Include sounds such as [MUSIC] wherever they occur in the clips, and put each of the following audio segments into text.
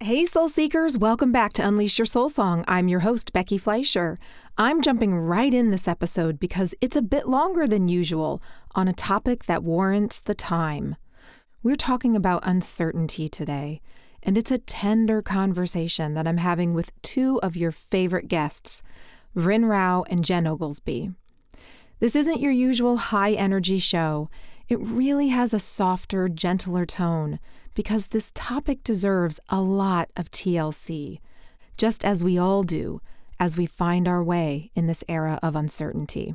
Hey, Soul Seekers, welcome back to Unleash Your Soul Song. I'm your host, Becky Fleischer. I'm jumping right in this episode because it's a bit longer than usual on a topic that warrants the time. We're talking about uncertainty today, and it's a tender conversation that I'm having with two of your favorite guests, Vryn Rao and Jen Oglesby. This isn't your usual high energy show. It really has a softer, gentler tone because this topic deserves a lot of TLC, just as we all do as we find our way in this era of uncertainty.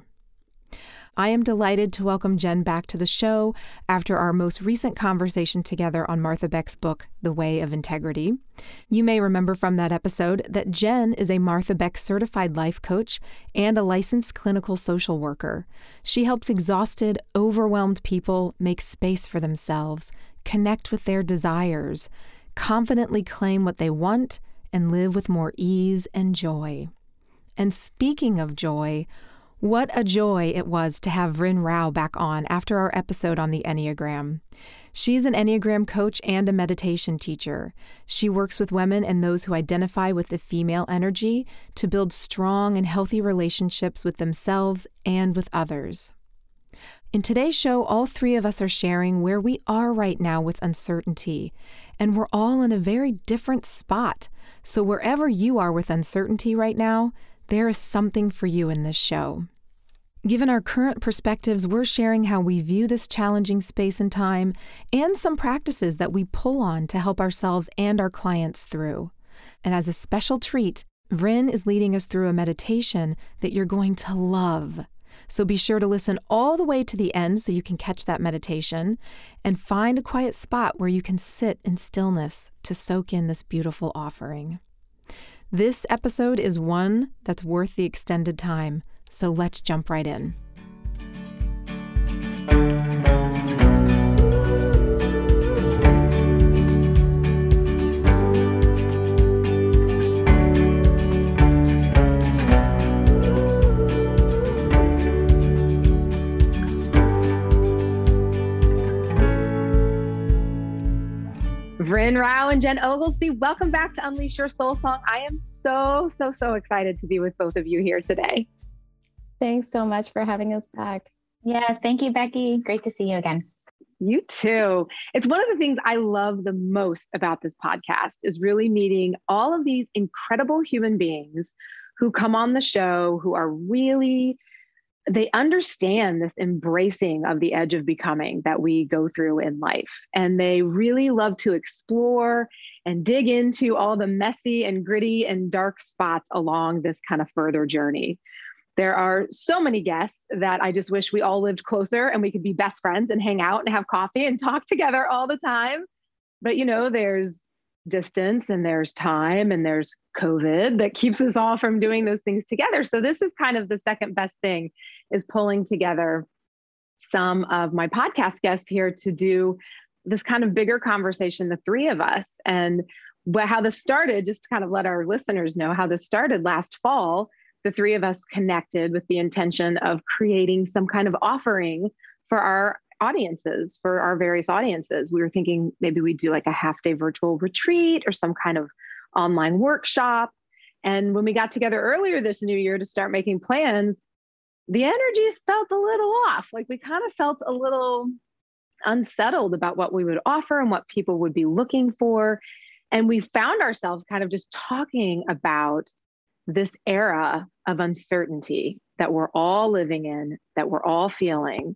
I am delighted to welcome Jen back to the show after our most recent conversation together on Martha Beck's book, The Way of Integrity. You may remember from that episode that Jen is a Martha Beck certified life coach and a licensed clinical social worker. She helps exhausted, overwhelmed people make space for themselves, connect with their desires, confidently claim what they want, and live with more ease and joy. And speaking of joy, what a joy it was to have Vryn Rao back on after our episode on the Enneagram. She's an Enneagram coach and a meditation teacher. She works with women and those who identify with the female energy to build strong and healthy relationships with themselves and with others. In today's show, all three of us are sharing where we are right now with uncertainty, and we're all in a very different spot. So, wherever you are with uncertainty right now, there is something for you in this show. Given our current perspectives, we're sharing how we view this challenging space and time and some practices that we pull on to help ourselves and our clients through. And as a special treat, Vryn is leading us through a meditation that you're going to love. So be sure to listen all the way to the end so you can catch that meditation and find a quiet spot where you can sit in stillness to soak in this beautiful offering. This episode is one that's worth the extended time. So let's jump right in. Vryn Rao and Jen Oglesby, welcome back to Unleash Your Soul Song. I am so, so, so excited to be with both of you here today. Thanks so much for having us back. Yes, thank you, Becky. Great to see you again. You too. It's one of the things I love the most about this podcast is really meeting all of these incredible human beings who come on the show who are really they understand this embracing of the edge of becoming that we go through in life. And they really love to explore and dig into all the messy and gritty and dark spots along this kind of further journey. There are so many guests that I just wish we all lived closer and we could be best friends and hang out and have coffee and [LAUGHS] talk together all the time. But you know, there's distance and there's time and there's COVID that keeps us all from doing those things together. So this is kind of the second best thing is pulling together some of my podcast guests here to do this kind of bigger conversation, the three of us. And how this started, just to kind of let our listeners know how this started last fall the three of us connected with the intention of creating some kind of offering for our audiences, for our various audiences. We were thinking maybe we'd do like a half day virtual retreat or some kind of online workshop. And when we got together earlier this new year to start making plans, the energies felt a little off. Like we kind of felt a little unsettled about what we would offer and what people would be looking for. And we found ourselves kind of just talking about this era of uncertainty that we're all living in, that we're all feeling,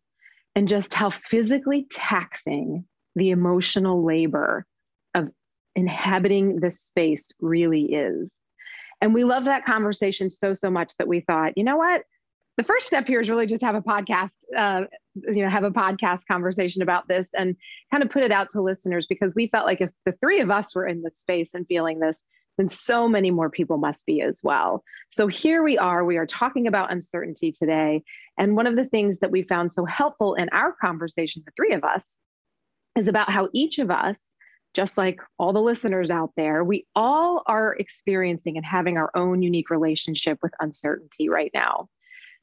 and just how physically taxing the emotional labor of inhabiting this space really is. And we love that conversation so, so much that we thought, you know what? The first step here is really just have a podcast, uh, you know, have a podcast conversation about this and kind of put it out to listeners because we felt like if the three of us were in this space and feeling this, then so many more people must be as well. So here we are, we are talking about uncertainty today. And one of the things that we found so helpful in our conversation, the three of us, is about how each of us, just like all the listeners out there, we all are experiencing and having our own unique relationship with uncertainty right now.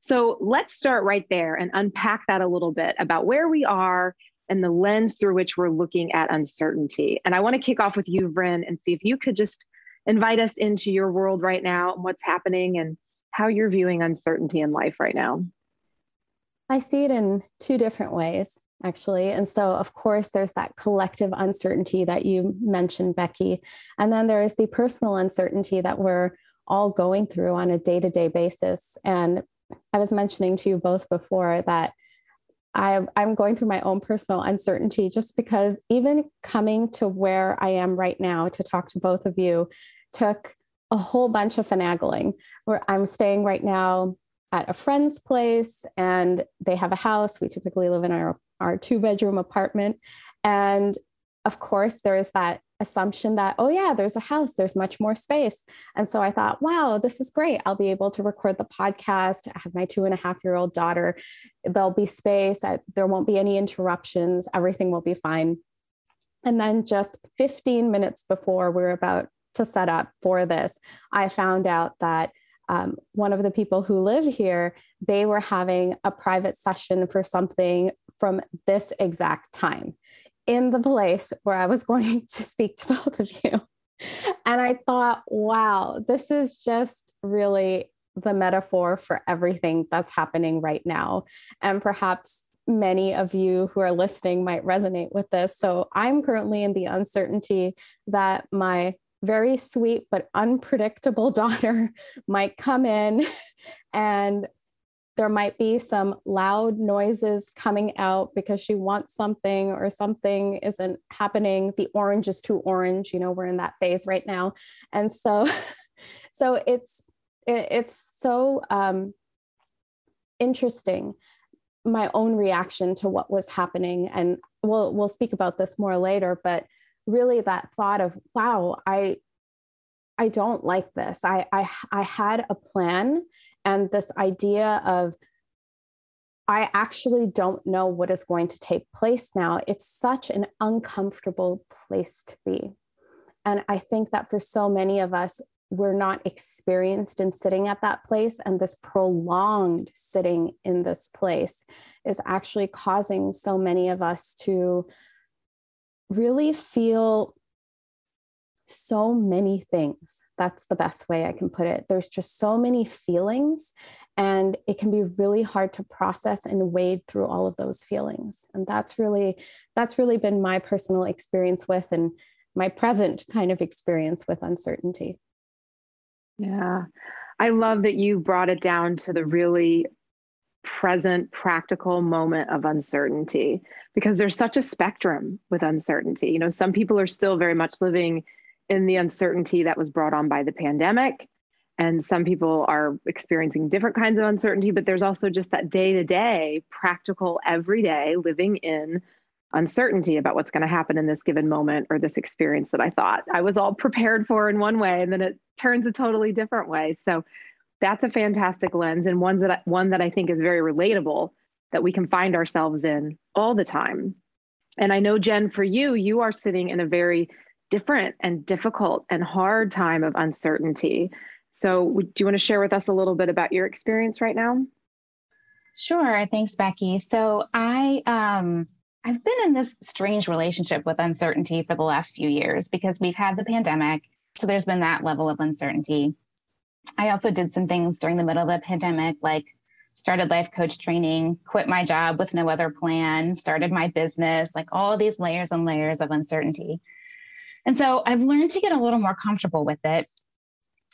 So let's start right there and unpack that a little bit about where we are and the lens through which we're looking at uncertainty. And I want to kick off with you, Vryn, and see if you could just invite us into your world right now and what's happening and how you're viewing uncertainty in life right now. I see it in two different ways, actually. And so, of course, there's that collective uncertainty that you mentioned, Becky. And then there is the personal uncertainty that we're all going through on a day to day basis. And I was mentioning to you both before that I, I'm going through my own personal uncertainty just because even coming to where I am right now to talk to both of you took a whole bunch of finagling. Where I'm staying right now at a friend's place and they have a house. We typically live in our, our two bedroom apartment. And of course, there is that assumption that, oh, yeah, there's a house, there's much more space. And so I thought, wow, this is great. I'll be able to record the podcast. I have my two and a half year old daughter. There'll be space, there won't be any interruptions, everything will be fine. And then just 15 minutes before we we're about to set up for this, I found out that um, one of the people who live here, they were having a private session for something from this exact time in the place where I was [LAUGHS] going to speak to both of you. And I thought, wow, this is just really the metaphor for everything that's happening right now. And perhaps many of you who are listening might resonate with this. So I'm currently in the uncertainty that my very sweet but unpredictable [LAUGHS] daughter might come in [LAUGHS] and there might be some loud noises coming out because she wants something or something isn't happening. The orange is too orange you know we're in that phase right now. And so [LAUGHS] so it's it, it's so um interesting my own reaction to what was happening. And we'll we'll speak about this more later but really that thought of wow i i don't like this i i, I had a plan and this idea of I actually don't know what is going to take place now. It's such an uncomfortable place to be. And I think that for so many of us, we're not experienced in sitting at that place. And this prolonged sitting in this place is actually causing so many of us to really feel so many things. That's the best way I can put it. There's just so many feelings, and it can be really hard to process and wade through all of those feelings. And that's really that's really been my personal experience with and my present kind of experience with uncertainty. Yeah. I love that you brought it down to the really present practical moment of uncertainty because there's such a spectrum with uncertainty. You know, some people are still very much living in the uncertainty that was brought on by the pandemic. And some people are experiencing different kinds of uncertainty, but there's also just that day to day, practical, everyday living in uncertainty about what's going to happen in this given moment or this experience that I thought I was all [LAUGHS] prepared for in one way, and then it turns a totally different way. So that's a fantastic lens and one that I, one that I think is very relatable that we can find ourselves in all the time. And I know Jen, for you, you are sitting in a very different and difficult and hard time of uncertainty. So, do you want to share with us a little bit about your experience right now? Sure. Thanks, Becky. So, I um, I've been in this strange relationship with uncertainty for the last few years because we've had the pandemic. So, there's been that level of uncertainty. I also did some things during the middle of the pandemic, like started life coach training, quit my job with no other plan, started my business, like all these layers and layers of uncertainty. And so I've learned to get a little more comfortable with it.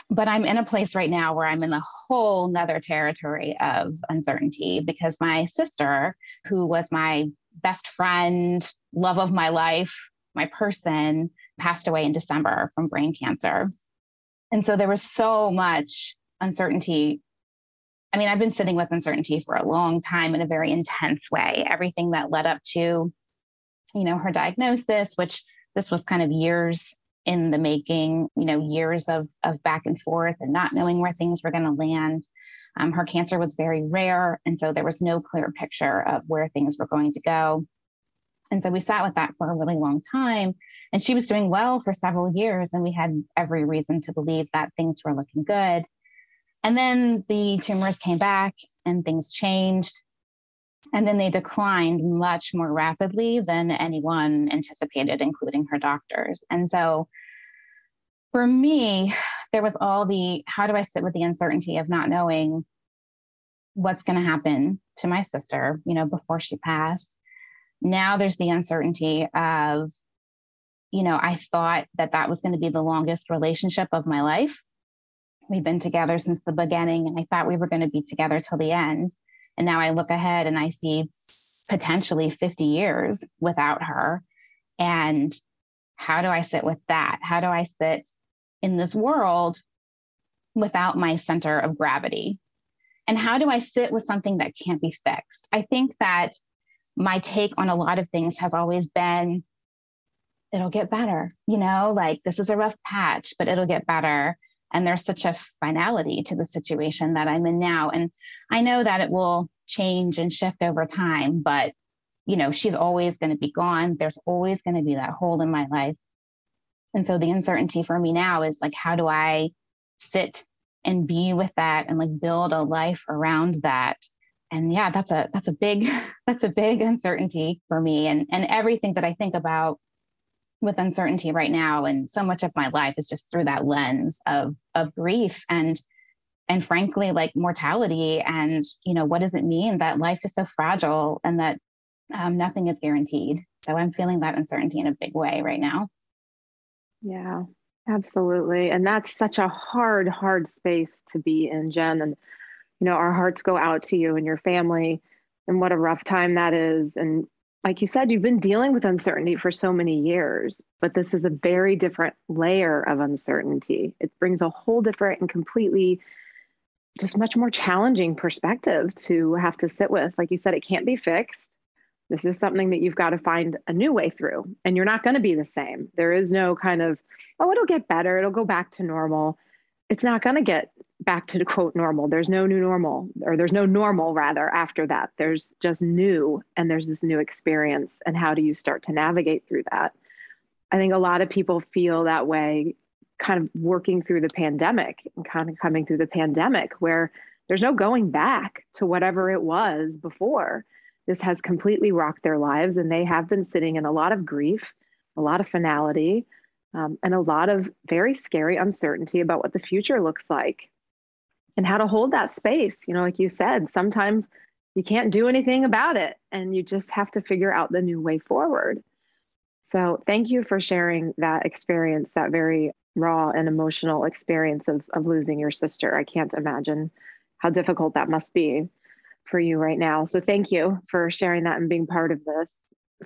But I'm in a place right now where I'm in the whole nether territory of uncertainty because my sister, who was my best friend, love of my life, my person, passed away in December from brain cancer. And so there was so much uncertainty. I mean, I've been sitting with uncertainty for a long time in a very intense way. Everything that led up to, you know, her diagnosis, which this was kind of years in the making, you know, years of, of back and forth and not knowing where things were going to land. Um, her cancer was very rare. And so there was no clear picture of where things were going to go. And so we sat with that for a really long time. And she was doing well for several years. And we had every reason to believe that things were looking good. And then the tumors came back and things changed. And then they declined much more rapidly than anyone anticipated, including her doctors. And so for me, there was all the how do I sit with the uncertainty of not knowing what's going to happen to my sister, you know, before she passed. Now there's the uncertainty of, you know, I thought that that was going to be the longest relationship of my life. We've been together since the beginning, and I thought we were going to be together till the end. And now I look ahead and I see potentially 50 years without her. And how do I sit with that? How do I sit in this world without my center of gravity? And how do I sit with something that can't be fixed? I think that my take on a lot of things has always been it'll get better, you know, like this is a rough patch, but it'll get better. And there's such a finality to the situation that I'm in now. And I know that it will change and shift over time, but you know, she's always going to be gone. There's always going to be that hole in my life. And so the uncertainty for me now is like, how do I sit and be with that and like build a life around that? And yeah, that's a that's a big [LAUGHS] that's a big uncertainty for me. And and everything that I think about with uncertainty right now and so much of my life is just through that lens of of grief and and frankly like mortality and you know what does it mean that life is so fragile and that um, nothing is guaranteed so i'm feeling that uncertainty in a big way right now yeah, absolutely. And that's such a hard, hard space to be in, Jen. And, you know, our hearts go out to you and your family and what a rough time that is. And like you said, you've been dealing with uncertainty for so many years, but this is a very different layer of uncertainty. It brings a whole different and completely just much more challenging perspective to have to sit with. Like you said, it can't be fixed. This is something that you've got to find a new way through, and you're not going to be the same. There is no kind of, oh, it'll get better, it'll go back to normal. It's not going to get back to the quote normal. There's no new normal, or there's no normal rather after that. There's just new, and there's this new experience. And how do you start to navigate through that? I think a lot of people feel that way kind of working through the pandemic and kind of coming through the pandemic where there's no going back to whatever it was before. This has completely rocked their lives, and they have been sitting in a lot of grief, a lot of finality, um, and a lot of very scary uncertainty about what the future looks like and how to hold that space. You know, like you said, sometimes you can't do anything about it, and you just have to figure out the new way forward. So, thank you for sharing that experience, that very raw and emotional experience of, of losing your sister. I can't imagine how difficult that must be for you right now. So thank you for sharing that and being part of this.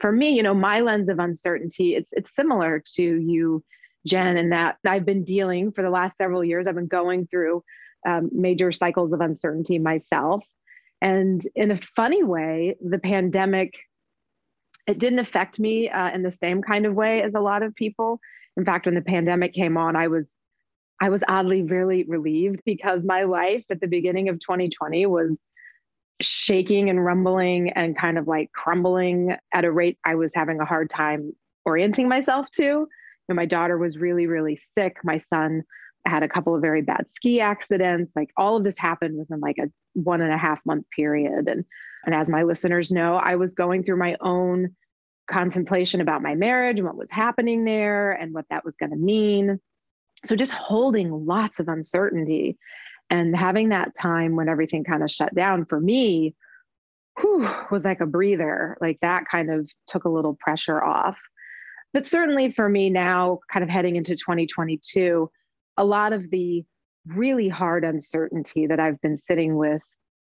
For me, you know, my lens of uncertainty, it's it's similar to you, Jen, in that I've been dealing for the last several years. I've been going through um, major cycles of uncertainty myself, and in a funny way, the pandemic it didn't affect me uh, in the same kind of way as a lot of people. In fact, when the pandemic came on, I was I was oddly really relieved because my life at the beginning of 2020 was shaking and rumbling and kind of like crumbling at a rate I was having a hard time orienting myself to. You know, my daughter was really, really sick. My son had a couple of very bad ski accidents. Like all of this happened within like a one and a half month period. And and as my listeners know, I was going through my own contemplation about my marriage and what was happening there and what that was going to mean. So just holding lots of uncertainty and having that time when everything kind of shut down for me whew, was like a breather. Like that kind of took a little pressure off. But certainly for me now, kind of heading into 2022, a lot of the really hard uncertainty that I've been sitting with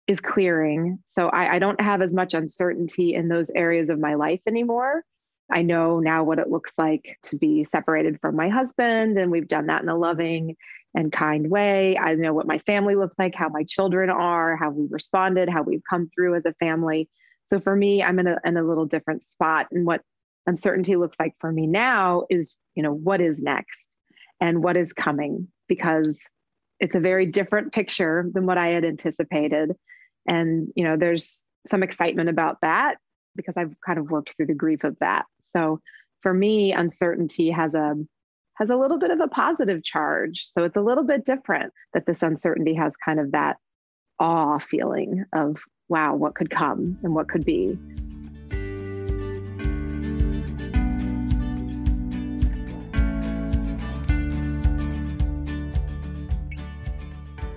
is clearing. So I, I, don't have as much uncertainty in those areas of my life anymore. I know now what it looks like to be separated from my husband, and we've done that in a loving and kind way. I know what my family looks like, how my children are, how we responded, how we've come through as a family. So for me, I'm in a, in a little different spot. And what uncertainty looks like for me now is, you know, what is next and what is coming because it's a very different picture than what I had anticipated. And, you know, there's some excitement about that because I've kind of worked through the grief of that. So for me, uncertainty has a has a little bit of a positive charge. So it's a little bit different that this uncertainty has kind of that awe feeling of wow, what could come and what could be.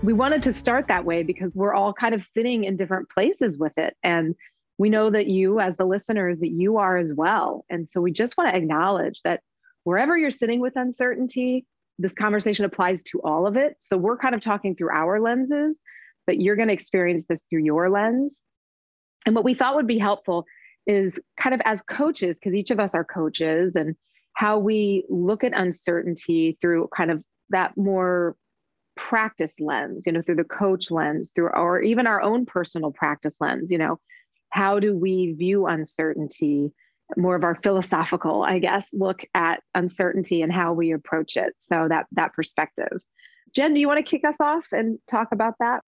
We wanted to start that way because we're all kind of sitting in different places with it. And we know that you, as the listeners, that you are as well. And so we just want to acknowledge that wherever you're sitting with uncertainty, this conversation applies to all of it. So we're kind of talking through our lenses, but you're going to experience this through your lens. And what we thought would be helpful is kind of as coaches, because each of us are coaches, and how we look at uncertainty through kind of that more practice lens, you know, through the coach lens, through or even our own personal practice lens, you know, how do we view uncertainty? More of our philosophical, I guess, look at uncertainty and how we approach it. So that that perspective. Jen, do you want to kick us off and talk about that?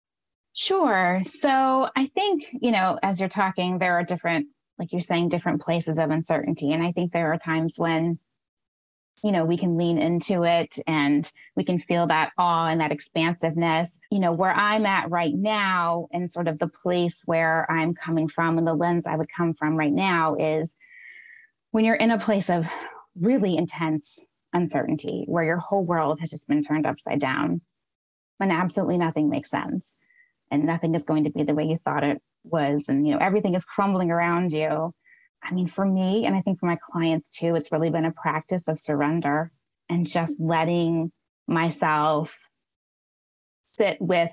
Sure. So I think, you know, as you're talking, there are different, like you're saying, different places of uncertainty. And I think there are times when you know we can lean into it and we can feel that awe and that expansiveness. You know where i'm at right now and sort of the place where i'm coming from and the lens i would come from right now is when you're in a place of really intense uncertainty where your whole world has just been turned upside down and absolutely nothing makes sense and nothing is going to be the way you thought it was and you know everything is crumbling around you I mean, for me, and I think for my clients too, it's really been a practice of surrender and just letting myself sit with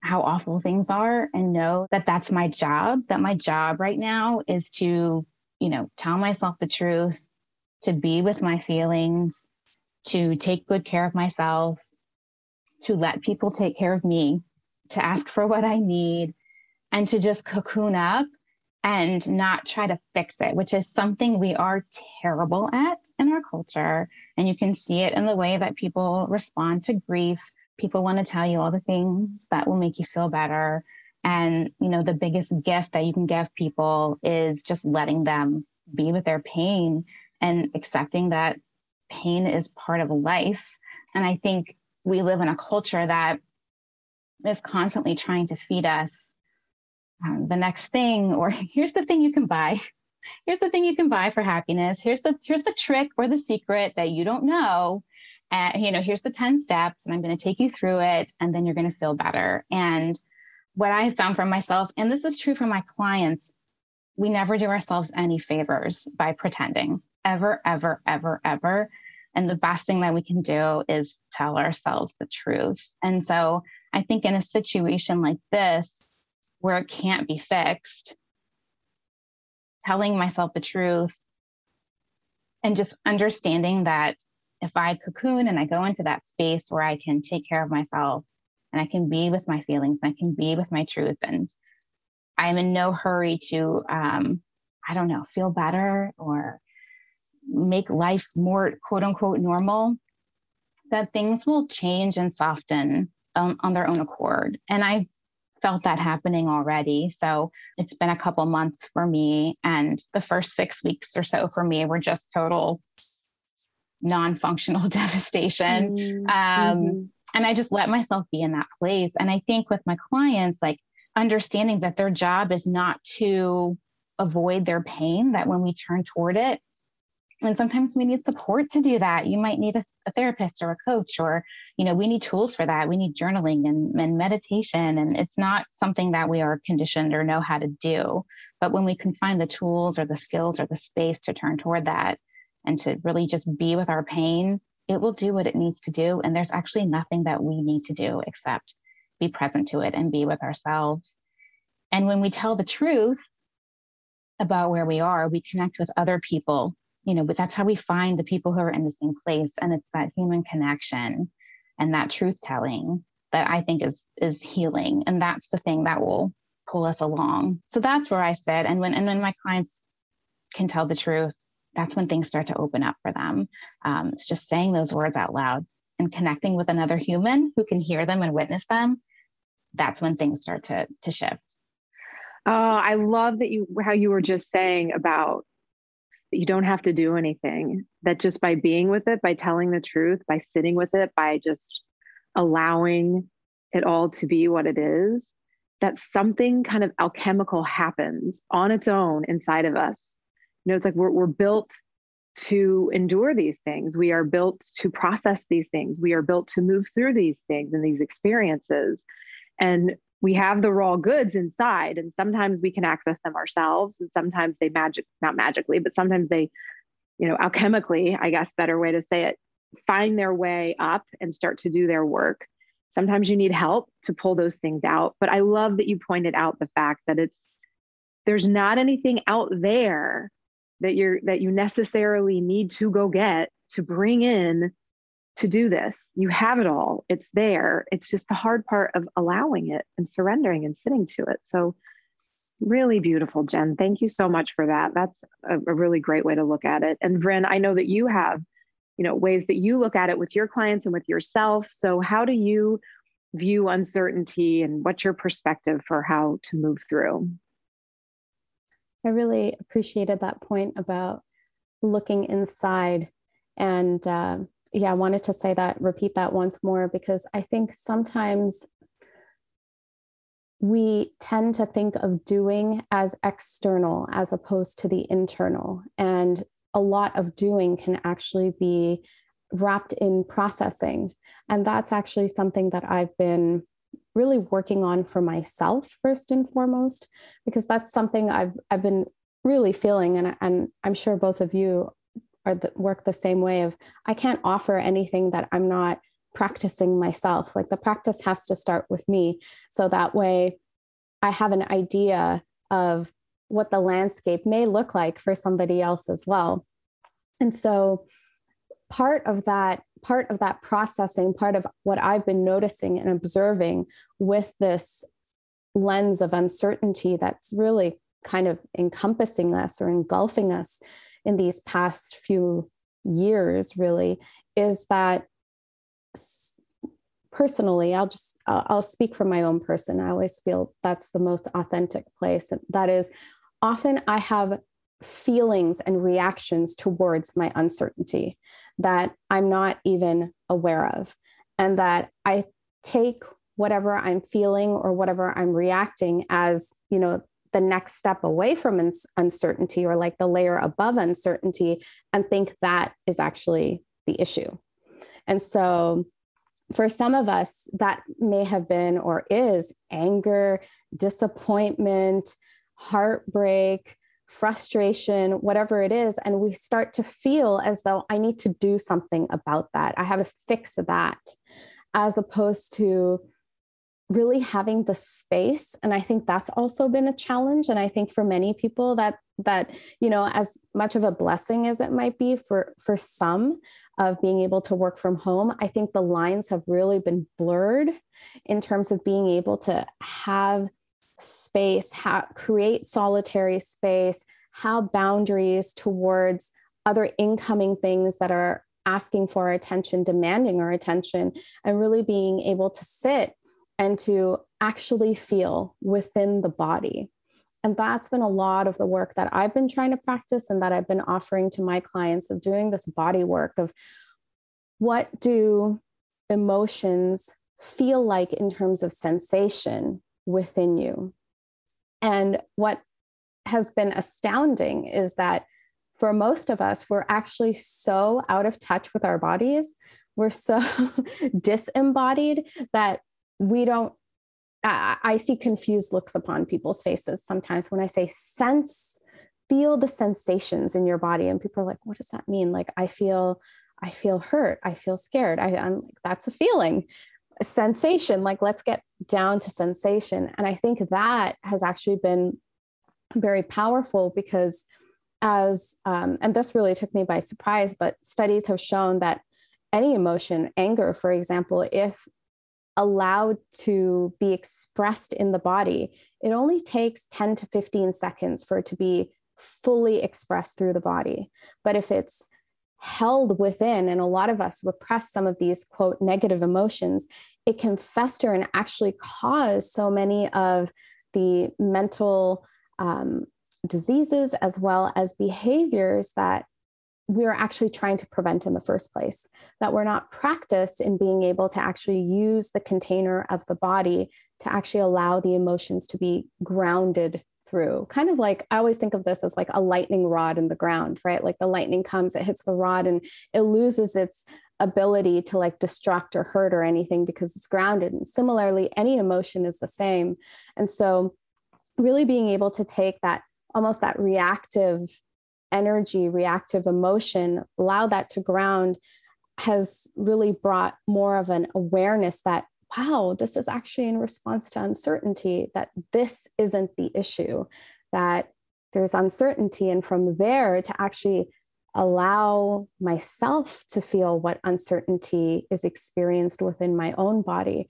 how awful things are and know that that's my job, that my job right now is to, you know, tell myself the truth, to be with my feelings, to take good care of myself, to let people take care of me, to ask for what I need, and to just cocoon up and not try to fix it, which is something we are terrible at in our culture. And you can see it in the way that people respond to grief. People want to tell you all the things that will make you feel better. And, you know, the biggest gift that you can give people is just letting them be with their pain and accepting that pain is part of life. And I think we live in a culture that is constantly trying to feed us um, the next thing or [LAUGHS] here's the thing you can buy. Here's the thing you can buy for happiness. Here's the here's the trick or the secret that you don't know. And you know here's the 10 steps and i'm going to take you through it and then you're going to feel better. And what i found for myself and this is true for my clients we never do ourselves any favors by pretending. Ever ever ever ever. And the best thing that we can do is tell ourselves the truth. And so i think in a situation like this where it can't be fixed, telling myself the truth, and just understanding that if I cocoon and I go into that space where I can take care of myself and I can be with my feelings and I can be with my truth, and I'm in no hurry to, um, I don't know, feel better or make life more quote unquote normal, that things will change and soften on their own accord. And I've felt that happening already. So it's been a couple months for me. And the first six weeks or so for me were just total non functional [LAUGHS] devastation. Mm-hmm. Um, mm-hmm. And I just let myself be in that place. And I think with my clients, like understanding that their job is not to avoid their pain, that when we turn toward it, and sometimes we need support to do that. You might need a, a, therapist or a coach or you know we need tools for that. We need journaling and, and meditation. And it's not something that we are conditioned or know how to do. But when we can find the tools or the skills or the space to turn toward that and to really just be with our pain it will do what it needs to do. And there's actually nothing that we need to do except be present to it and be with ourselves. And when we tell the truth about where we are we connect with other people you know, but that's how we find the people who are in the same place. And it's that human connection and that truth telling that I think is is healing. And that's the thing that will pull us along. So that's where I sit. And when and when my clients can tell the truth, that's when things start to open up for them. Um, it's just saying those words out loud and connecting with another human who can hear them and witness them. That's when things start to to shift. Oh, I love that you how you were just saying about you don't have to do anything, that just by being with it, by telling the truth, by sitting with it, by just allowing it all to be what it is, that something kind of alchemical happens on its own inside of us. You know, it's like we're, we're built to endure these things. We are built to process these things. We are built to move through these things and these experiences. And we have the raw goods inside. And sometimes we can access them ourselves. And sometimes they magic, not magically, but sometimes they, you know, alchemically, I guess, better way to say it, find their way up and start to do their work. Sometimes you need help to pull those things out. But I love that you pointed out the fact that it's, there's not anything out there that you're that you necessarily need to go get to bring in to do this. You have it all. It's there. It's just the hard part of allowing it and surrendering and sitting to it. So really beautiful jen. Thank you so much for that. That's a, a really great way to look at it. And Vryn, i know that you have you know ways that you look at it with your clients and with yourself. So how do you view uncertainty and what's your perspective for how to move through? I really appreciated that point about looking inside. And uh, yeah, I wanted to say that, repeat that once more, because I think sometimes we tend to think of doing as external as opposed to the internal. And a lot of doing can actually be wrapped in processing. And that's actually something that I've been really working on for myself first and foremost because that's something I've I've been really feeling and and I'm sure both of you are the, work the same way of I can't offer anything that I'm not practicing myself. Like the practice has to start with me. So that way I have an idea of what the landscape may look like for somebody else as well. And so part of that part of that processing part of what i've been noticing and observing with this lens of uncertainty that's really kind of encompassing us or engulfing us in these past few years really is that personally i'll just i'll speak from my own person i always feel that's the most authentic place that is often i have feelings and reactions towards my uncertainty that I'm not even aware of. And that I take whatever I'm feeling or whatever I'm reacting as, you know, the next step away from uncertainty or like the layer above uncertainty and think that is actually the issue. And so for some of us, that may have been or is anger, disappointment, heartbreak, frustration, whatever it is. And we start to feel as though I need to do something about that. I have to fix that, as opposed to really having the space. And i think that's also been a challenge. And i think for many people that that you know as much of a blessing as it might be for for some of being able to work from home i think the lines have really been blurred in terms of being able to have space, how, create solitary space, have boundaries towards other incoming things that are asking for our attention, demanding our attention, and really being able to sit and to actually feel within the body. And that's been a lot of the work that I've been trying to practice and that I've been offering to my clients of doing this body work of what do emotions feel like in terms of sensation within you. And what has been astounding is that for most of us, we're actually so out of touch with our bodies. We're so [LAUGHS] disembodied that we don't. I, I see confused looks upon people's faces sometimes when I say sense, feel the sensations in your body. And people are like, what does that mean? Like, I feel I feel hurt. I feel scared. I, am like, that's a feeling a sensation like let's get down to sensation and i think that has actually been very powerful because as um, and this really took me by surprise but studies have shown that any emotion anger for example if allowed to be expressed in the body it only takes 10 to 15 seconds for it to be fully expressed through the body. But if it's held within, and a lot of us repress some of these quote negative emotions, it can fester and actually cause so many of the mental um, diseases as well as behaviors that we're actually trying to prevent in the first place, that we're not practiced in being able to actually use the container of the body to actually allow the emotions to be grounded through. Kind of like I always think of this as like a lightning rod in the ground, right? Like the lightning comes, it hits the rod and it loses its ability to like destruct or hurt or anything because it's grounded. And similarly, any emotion is the same. And so, really being able to take that almost that reactive energy, reactive emotion, allow that to ground has really brought more of an awareness that, wow, this is actually in response to uncertainty, that this isn't the issue, that there's uncertainty. And from there to actually allow myself to feel what uncertainty is experienced within my own body,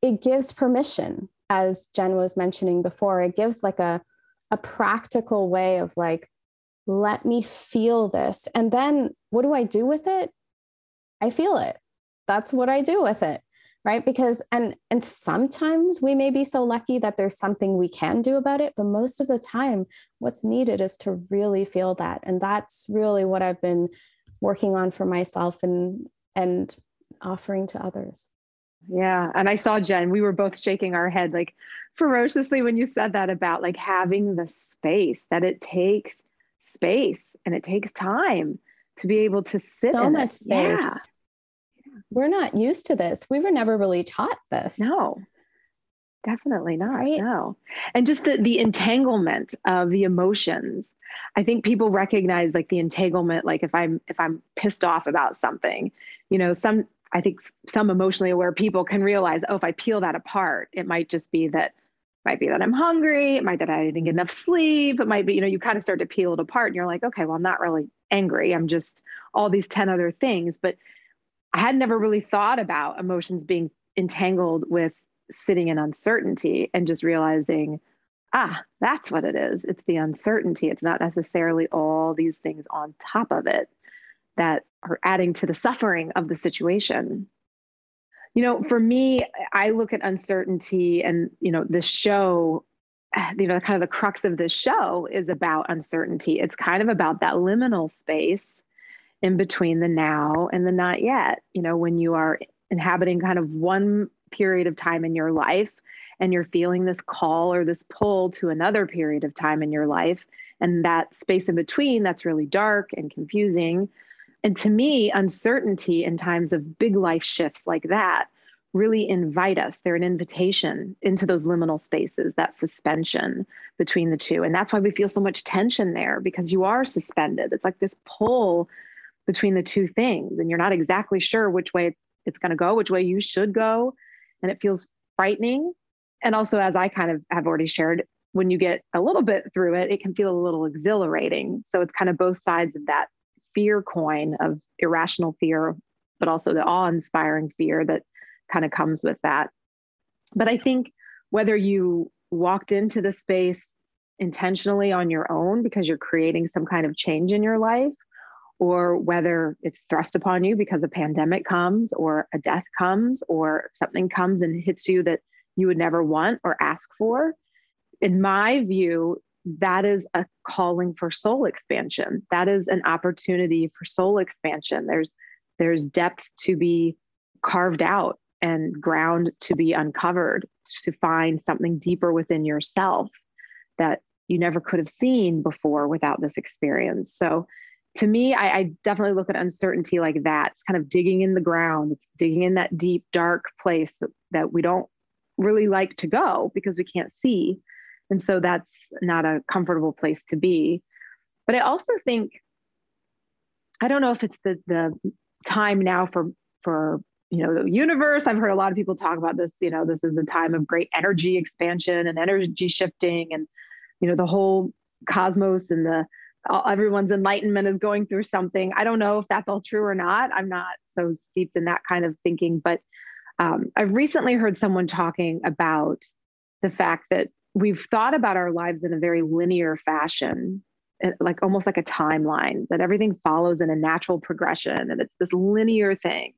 it gives permission, as Jen was mentioning before, it gives like a, a practical way of like, let me feel this. And then what do I do with it? I feel it. That's what I do with it. Right. Because, and, and sometimes we may be so lucky that there's something we can do about it. But most of the time, what's needed is to really feel that. And that's really what I've been working on for myself and, and offering to others. Yeah. And I saw Jen, we were both shaking our head like ferociously when you said that about like having the space that it takes space and it takes time to be able to sit so much it. space. Yeah. We're not used to this. We were never really taught this. No, definitely not. Right? No. And just the, the entanglement of the emotions. I think people recognize like the entanglement, like if I'm if I'm pissed off about something, you know, some I think some emotionally aware people can realize, oh, if I peel that apart, it might just be that might be that I'm hungry. It might that I didn't get enough sleep. It might be, you know, you kind of start to peel it apart and you're like, okay, well, I'm not really angry. I'm just all these 10 other things. But I had never really thought about emotions being entangled with sitting in uncertainty and just realizing, ah, that's what it is. It's the uncertainty. It's not necessarily all these things on top of it that are adding to the suffering of the situation you know for me i look at uncertainty and you know this show [SIGHS] you know kind of the crux of this show is about uncertainty. It's kind of about that liminal space in between the now and the not yet. You know when you are inhabiting kind of one period of time in your life and you're feeling this call or this pull to another period of time in your life and that space in between that's really dark and confusing and to me, uncertainty in times of big life shifts like that really invite us. They're an invitation into those liminal spaces, that suspension between the two. And that's why we feel so much tension there because you are suspended. It's like this pull between the two things, and you're not exactly sure which way it's going to go, which way you should go. And it feels frightening. And also, as I kind of have already shared, when you get a little bit through it, it can feel a little exhilarating. So it's kind of both sides of that fear coin of irrational fear, but also the awe inspiring fear that kind of comes with that. But I think whether you walked into the space intentionally on your own because you're creating some kind of change in your life, or whether it's thrust upon you because a pandemic comes, or a death comes, or something comes and hits you that you would never want or ask for. In my view, that is a calling for soul expansion. That is an opportunity for soul expansion. There's there's depth to be carved out and ground to be uncovered to find something deeper within yourself that you never could have seen before without this experience. So to me I, I definitely look at uncertainty like that. It's kind of digging in the ground digging in that deep dark place that, that we don't really like to go because we can't see and so that's not a comfortable place to be. But I also think, I don't know if it's the, the time now for, for, you know, the universe. I've heard a lot of people talk about this, you know, this is a time of great energy expansion and energy shifting and, you know, the whole cosmos and the, everyone's enlightenment is going through something. I don't know if that's all true or not. I'm not so steeped in that kind of thinking, but um, I've recently heard someone talking about the fact that we've thought about our lives in a very linear fashion eh, like almost like a timeline that everything follows in a natural progression and it's this linear thing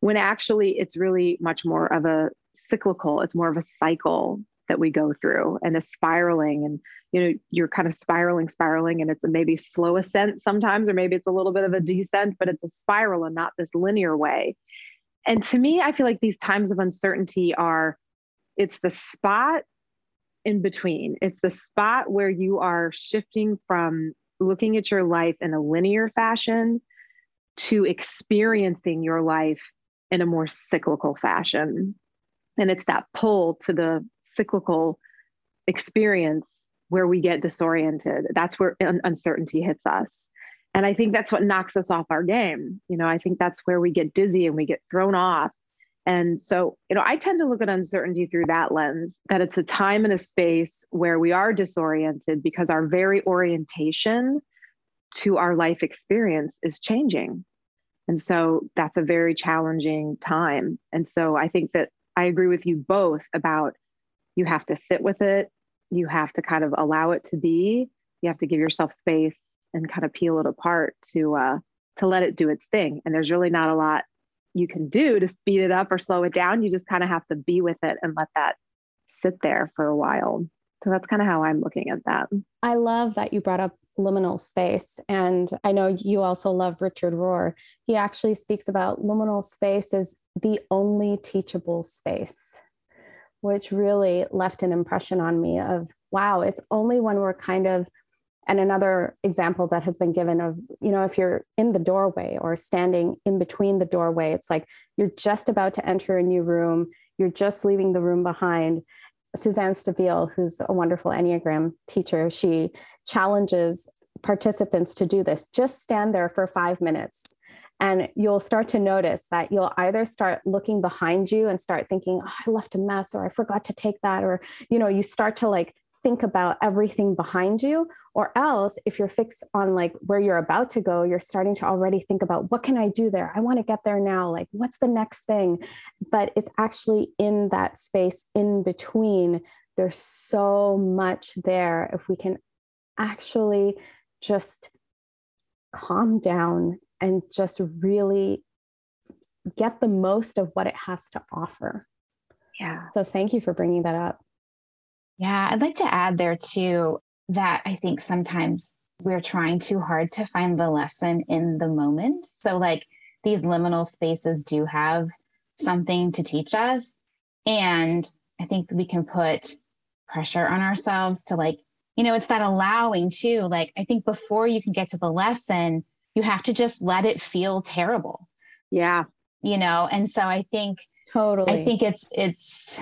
when actually it's really much more of a cyclical it's more of a cycle that we go through and a spiraling and you know you're kind of spiraling spiraling and it's a maybe slow ascent sometimes or maybe it's a little bit of a descent but it's a spiral and not this linear way. And to me i feel like these times of uncertainty are it's the spot in between it's the spot where you are shifting from looking at your life in a linear fashion to experiencing your life in a more cyclical fashion and it's that pull to the cyclical experience where we get disoriented. That's where un- uncertainty hits us. And I think that's what knocks us off our game. You know, I think that's where we get dizzy and we get thrown off. And so, you know, I tend to look at uncertainty through that lens that it's a time and a space where we are disoriented because our very orientation to our life experience is changing. And so that's a very challenging time. And so I think that I agree with you both about you have to sit with it, you have to kind of allow it to be, you have to give yourself space and kind of peel it apart to uh, to let it do its thing. And there's really not a lot you can do to speed it up or slow it down. You just kind of have to be with it and let that sit there for a while. So that's kind of how I'm looking at that. I love that you brought up liminal space. And I know you also love Richard Rohr. He actually speaks about liminal space as the only teachable space, which really left an impression on me of wow, it's only when we're kind of and another example that has been given of you know if you're in the doorway or standing in between the doorway it's like you're just about to enter a new room you're just leaving the room behind Suzanne Stabile, who's a wonderful Enneagram teacher, she challenges participants to do this. Just stand there for five minutes. And you'll start to notice that you'll either start looking behind you and start thinking, oh, I left a mess, or I forgot to take that, or, you know, you start to like think about everything behind you or else if you're fixed on like where you're about to go you're starting to already think about what can i do there? I want to get there now. Like what's the next thing? But it's actually in that space in between. There's so much there if we can actually just calm down and just really get the most of what it has to offer. Yeah. So thank you for bringing that up yeah, I'd like to add there too that I think sometimes we're trying too hard to find the lesson in the moment. So, like, these liminal spaces do have something to teach us. And I think we can put pressure on ourselves to, like, you know, it's that allowing too. Like, I think before you can get to the lesson, you have to just let it feel terrible. Yeah. You know, and so I think, totally, I think it's, it's,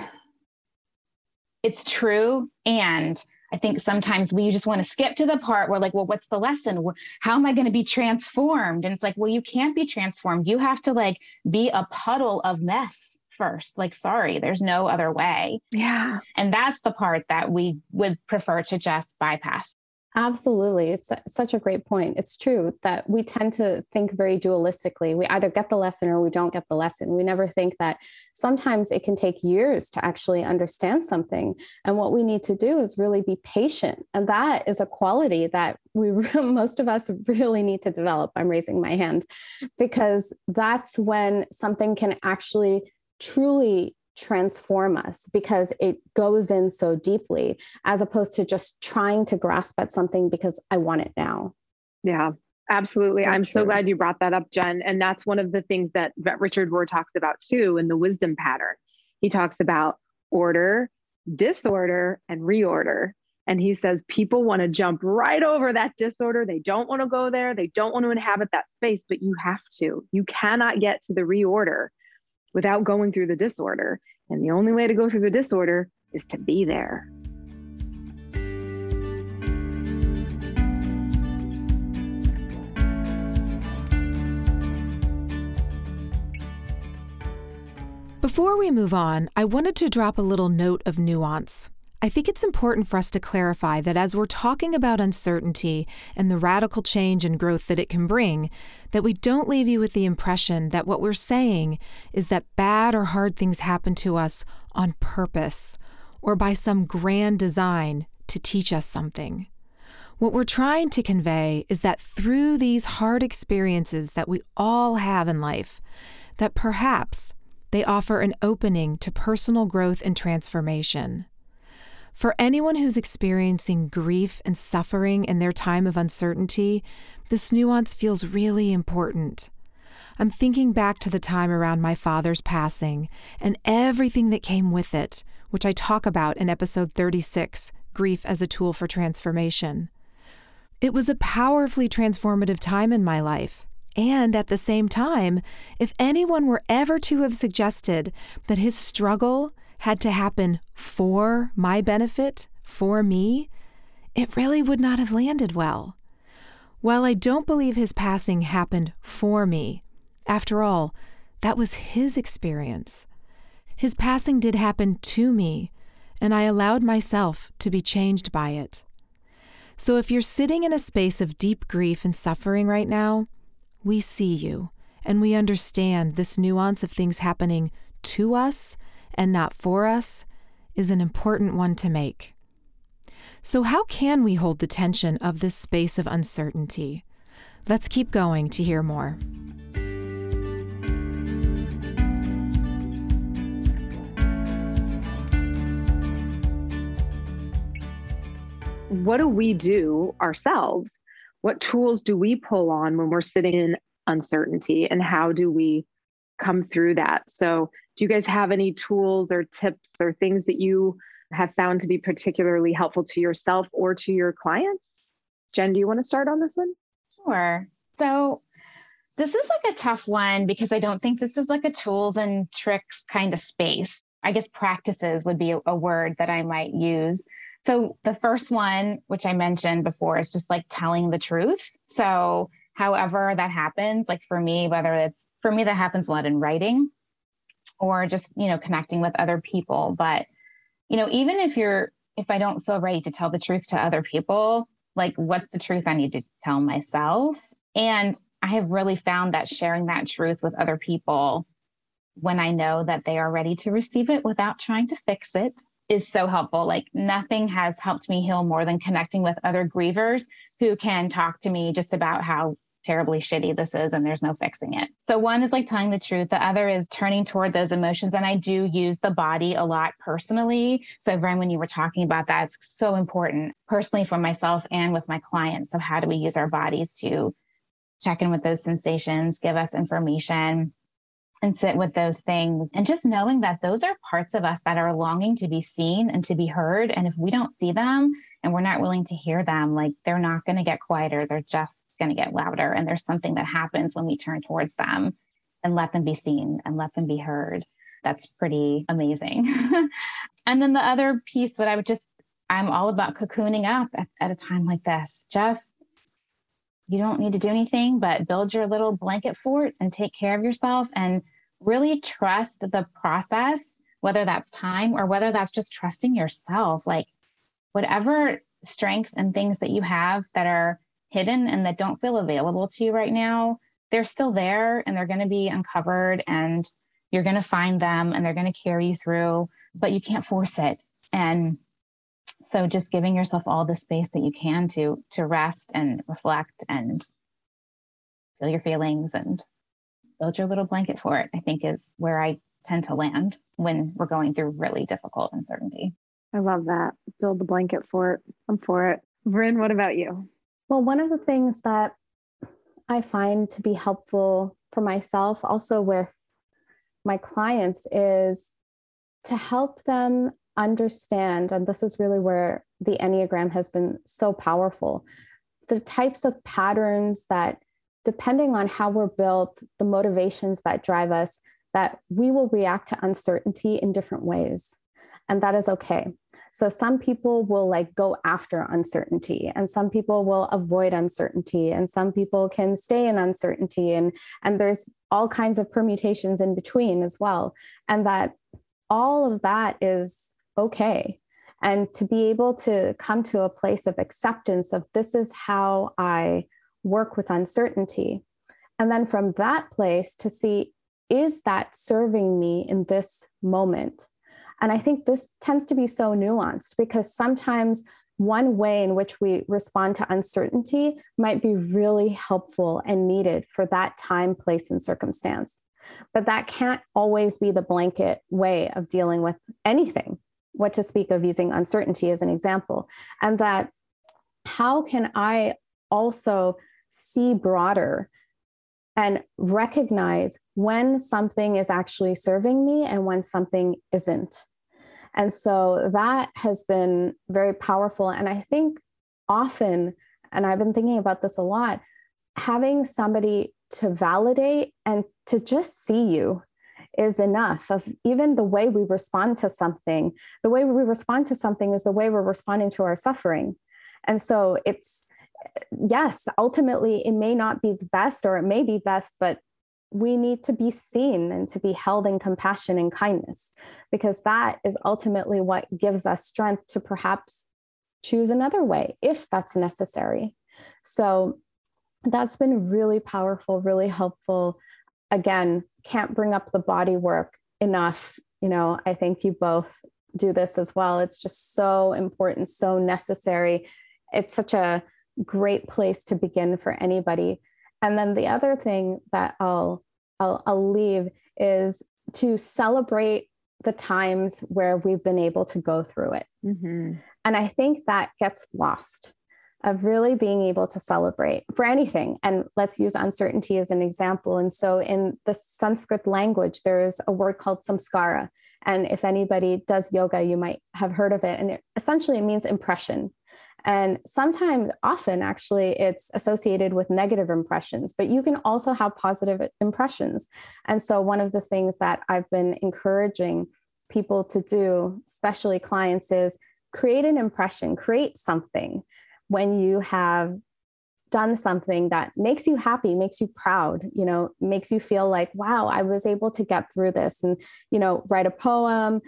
it's true. And I think sometimes we just want to skip to the part where, like, well, what's the lesson? How am I going to be transformed? And it's like, well, you can't be transformed. You have to like be a puddle of mess first. Like, sorry, there's no other way. Yeah. And that's the part that we would prefer to just bypass. Absolutely. It's such a great point. It's true that we tend to think very dualistically. We either get the lesson or we don't get the lesson. We never think that sometimes it can take years to actually understand something. And what we need to do is really be patient. And that is a quality that we [LAUGHS] most of us really need to develop. I'm raising my hand because that's when something can actually truly transform us because it goes in so deeply as opposed to just trying to grasp at something because I want it now. Yeah. Absolutely. So I'm true. so glad you brought that up, Jen. And that's one of the things that, that Richard Rohr talks about too in the wisdom pattern. He talks about order, disorder, and reorder. And he says people want to jump right over that disorder. They don't want to go there. They don't want to inhabit that space, but you have to. You cannot get to the reorder without going through the disorder. And the only way to go through the disorder is to be there. Before we move on, I wanted to drop a little note of nuance. I think it's important for us to clarify that as we're talking about uncertainty and the radical change and growth that it can bring, that we don't leave you with the impression that what we're saying is that bad or hard things happen to us on purpose or by some grand design to teach us something. What we're trying to convey is that through these hard experiences that we all have in life, that perhaps they offer an opening to personal growth and transformation For anyone who's experiencing grief and suffering in their time of uncertainty, this nuance feels really important. I'm thinking back to the time around my father's passing and everything that came with it, which I talk about in episode 36 Grief as a Tool for Transformation. It was a powerfully transformative time in my life. And at the same time, if anyone were ever to have suggested that his struggle had to happen for my benefit, for me, it really would not have landed well. While I don't believe his passing happened for me, after all, that was his experience. His passing did happen to me, and I allowed myself to be changed by it. So if you're sitting in a space of deep grief and suffering right now, we see you and we understand this nuance of things happening to us and not for us is an important one to make. So, how can we hold the tension of this space of uncertainty? Let's keep going to hear more. What do we do ourselves? What tools do we pull on when we're sitting in uncertainty, and how do we come through that? So, do you guys have any tools or tips or things that you have found to be particularly helpful to yourself or to your clients? Jen, do you want to start on this one? Sure. So, this is like a tough one because I don't think this is like a tools and tricks kind of space. I guess practices would be a, word that I might use. So, the first one, which I mentioned before, is just like telling the truth. So, however that happens, like for me, whether it's for me, that happens a lot in writing or just, you know, connecting with other people. But, you know, even if you're, if I don't feel ready to tell the truth to other people, like what's the truth I need to tell myself? And I have really found that sharing that truth with other people when I know that they are ready to receive it without trying to fix it is so helpful. Like nothing has helped me heal more than connecting with other grievers who can talk to me just about how terribly shitty this is and there's no fixing it. So one is like telling the truth. The other is turning toward those emotions. And I do use the body a lot personally. So Vren, when you were talking about that, it's so important personally for myself and with my clients. So how do we use our bodies to check in with those sensations, give us information, and sit with those things and just knowing that those are parts of us that are longing to be seen and to be heard and if we don't see them and we're not willing to hear them like they're not going to get quieter they're just going to get louder and there's something that happens when we turn towards them and let them be seen and let them be heard. That's pretty amazing. [LAUGHS] And then the other piece that i would just i'm all about cocooning up at, at a time like this. Just you don't need to do anything but build your little blanket fort and take care of yourself and really trust the process, whether that's time or whether that's just trusting yourself. Like, whatever strengths and things that you have that are hidden and that don't feel available to you right now, they're still there and they're going to be uncovered and you're going to find them and they're going to carry you through, but you can't force it. And so just giving yourself all the space that you can to to rest and reflect and feel your feelings and build your little blanket for it, I think is where I tend to land when we're going through really difficult uncertainty. I love that. Build the blanket for it. I'm for it. Vrin, what about you? Well, one of the things that I find to be helpful for myself, also with my clients, is to help them understand, and this is really where the Enneagram has been so powerful, the types of patterns that depending on how we're built, the motivations that drive us, that we will react to uncertainty in different ways. And that is okay. So some people will like go after uncertainty and some people will avoid uncertainty and some people can stay in uncertainty and and there's all kinds of permutations in between as well. And that all of that is okay. And to be able to come to a place of acceptance of this is how I work with uncertainty. And then from that place to see, is that serving me in this moment? And I think this tends to be so nuanced because sometimes one way in which we respond to uncertainty might be really helpful and needed for that time, place, and circumstance. But that can't always be the blanket way of dealing with anything what to speak of using uncertainty as an example. And that how can I also see broader and recognize when something is actually serving me and when something isn't. And so that has been very powerful. And I think often, and I've been thinking about this a lot, having somebody to validate and to just see you is enough of even the way we respond to something the way we respond to something is the way we're responding to our suffering and so it's yes, ultimately it may not be the best or it may be best, but we need to be seen and to be held in compassion and kindness because that is ultimately what gives us strength to perhaps choose another way if that's necessary. So that's been really powerful, really helpful. Again, can't bring up the body work enough. You know, I think you both do this as well. It's just so important, so necessary. It's such a great place to begin for anybody. And then the other thing that I'll I'll, I'll leave is to celebrate the times where we've been able to go through it. Mm-hmm. And I think that gets lost of really being able to celebrate for anything. And let's use uncertainty as an example. And so in the Sanskrit language, there's a word called samskara. And if anybody does yoga, you might have heard of it. And it essentially it means impression. And sometimes, often actually, it's associated with negative impressions, but you can also have positive impressions. And so, one of the things that I've been encouraging people to do, especially clients, is create an impression, create something when you have done something that makes you happy makes you proud you know makes you feel like wow i was able to get through this and you know write a poem